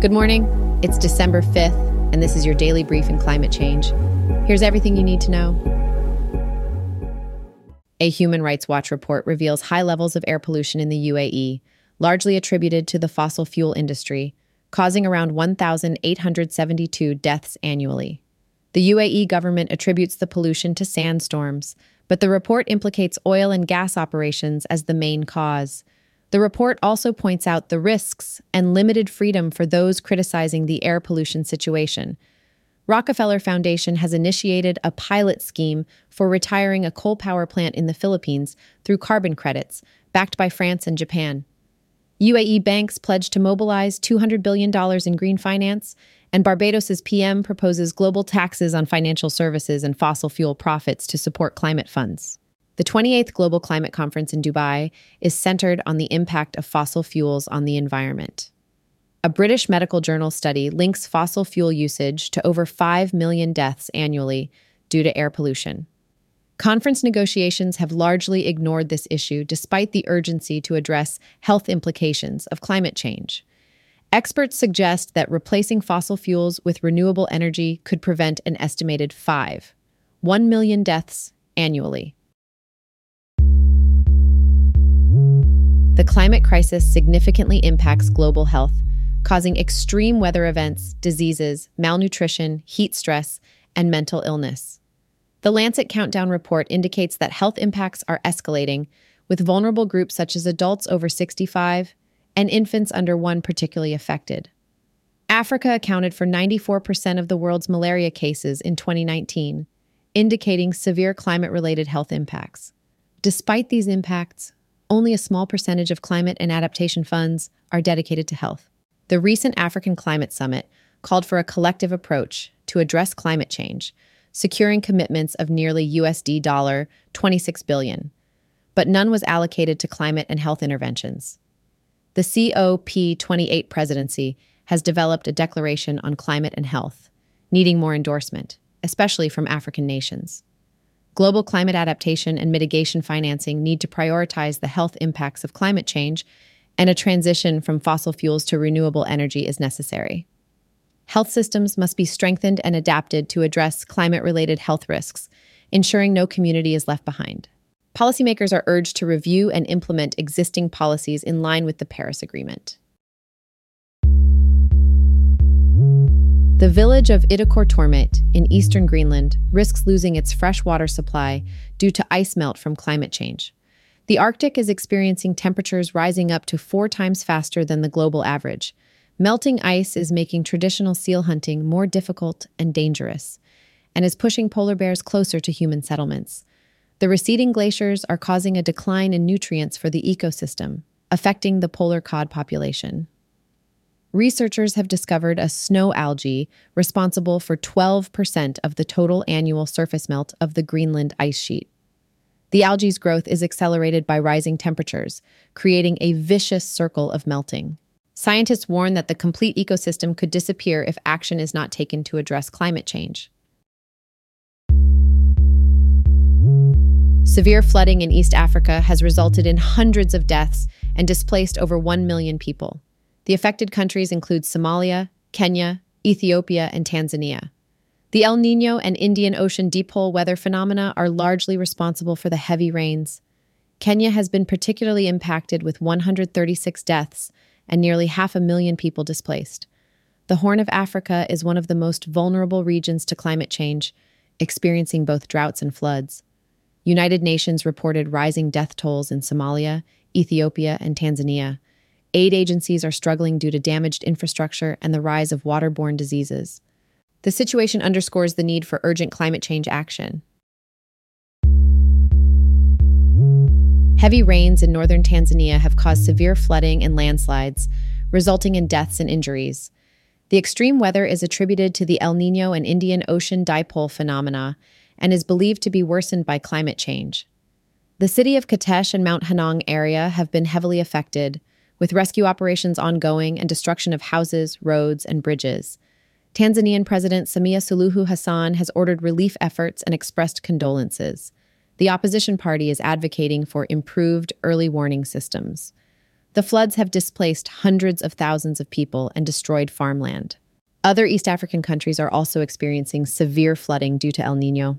Good morning. It's December 5th, and this is your daily brief in climate change. Here's everything you need to know. A Human Rights Watch report reveals high levels of air pollution in the UAE, largely attributed to the fossil fuel industry, causing around 1,872 deaths annually. The UAE government attributes the pollution to sandstorms, but the report implicates oil and gas operations as the main cause. The report also points out the risks and limited freedom for those criticizing the air pollution situation. Rockefeller Foundation has initiated a pilot scheme for retiring a coal power plant in the Philippines through carbon credits, backed by France and Japan. UAE banks pledged to mobilize $200 billion in green finance, and Barbados's PM proposes global taxes on financial services and fossil fuel profits to support climate funds. The 28th Global Climate Conference in Dubai is centered on the impact of fossil fuels on the environment. A British medical journal study links fossil fuel usage to over 5 million deaths annually due to air pollution. Conference negotiations have largely ignored this issue despite the urgency to address health implications of climate change. Experts suggest that replacing fossil fuels with renewable energy could prevent an estimated 5, 1 million deaths annually. The climate crisis significantly impacts global health, causing extreme weather events, diseases, malnutrition, heat stress, and mental illness. The Lancet Countdown report indicates that health impacts are escalating, with vulnerable groups such as adults over 65 and infants under one particularly affected. Africa accounted for 94% of the world's malaria cases in 2019, indicating severe climate related health impacts. Despite these impacts, only a small percentage of climate and adaptation funds are dedicated to health. The recent African Climate Summit called for a collective approach to address climate change securing commitments of nearly USD dollar 26 billion, but none was allocated to climate and health interventions. The COP28 presidency has developed a declaration on climate and health, needing more endorsement, especially from African nations. Global climate adaptation and mitigation financing need to prioritize the health impacts of climate change, and a transition from fossil fuels to renewable energy is necessary. Health systems must be strengthened and adapted to address climate related health risks, ensuring no community is left behind. Policymakers are urged to review and implement existing policies in line with the Paris Agreement. The village of Ittoqqortoormiit in eastern Greenland risks losing its fresh water supply due to ice melt from climate change. The Arctic is experiencing temperatures rising up to four times faster than the global average, Melting ice is making traditional seal hunting more difficult and dangerous, and is pushing polar bears closer to human settlements. The receding glaciers are causing a decline in nutrients for the ecosystem, affecting the polar cod population. Researchers have discovered a snow algae responsible for 12% of the total annual surface melt of the Greenland ice sheet. The algae's growth is accelerated by rising temperatures, creating a vicious circle of melting. Scientists warn that the complete ecosystem could disappear if action is not taken to address climate change. Severe flooding in East Africa has resulted in hundreds of deaths and displaced over 1 million people. The affected countries include Somalia, Kenya, Ethiopia, and Tanzania. The El Nino and Indian Ocean dipole weather phenomena are largely responsible for the heavy rains. Kenya has been particularly impacted with 136 deaths and nearly half a million people displaced. The Horn of Africa is one of the most vulnerable regions to climate change, experiencing both droughts and floods. United Nations reported rising death tolls in Somalia, Ethiopia, and Tanzania. Aid agencies are struggling due to damaged infrastructure and the rise of waterborne diseases. The situation underscores the need for urgent climate change action. Heavy rains in northern Tanzania have caused severe flooding and landslides, resulting in deaths and injuries. The extreme weather is attributed to the El Nino and Indian Ocean dipole phenomena and is believed to be worsened by climate change. The city of Katesh and Mount Hanang area have been heavily affected, with rescue operations ongoing and destruction of houses, roads, and bridges. Tanzanian President Samia Suluhu Hassan has ordered relief efforts and expressed condolences. The opposition party is advocating for improved early warning systems. The floods have displaced hundreds of thousands of people and destroyed farmland. Other East African countries are also experiencing severe flooding due to El Nino.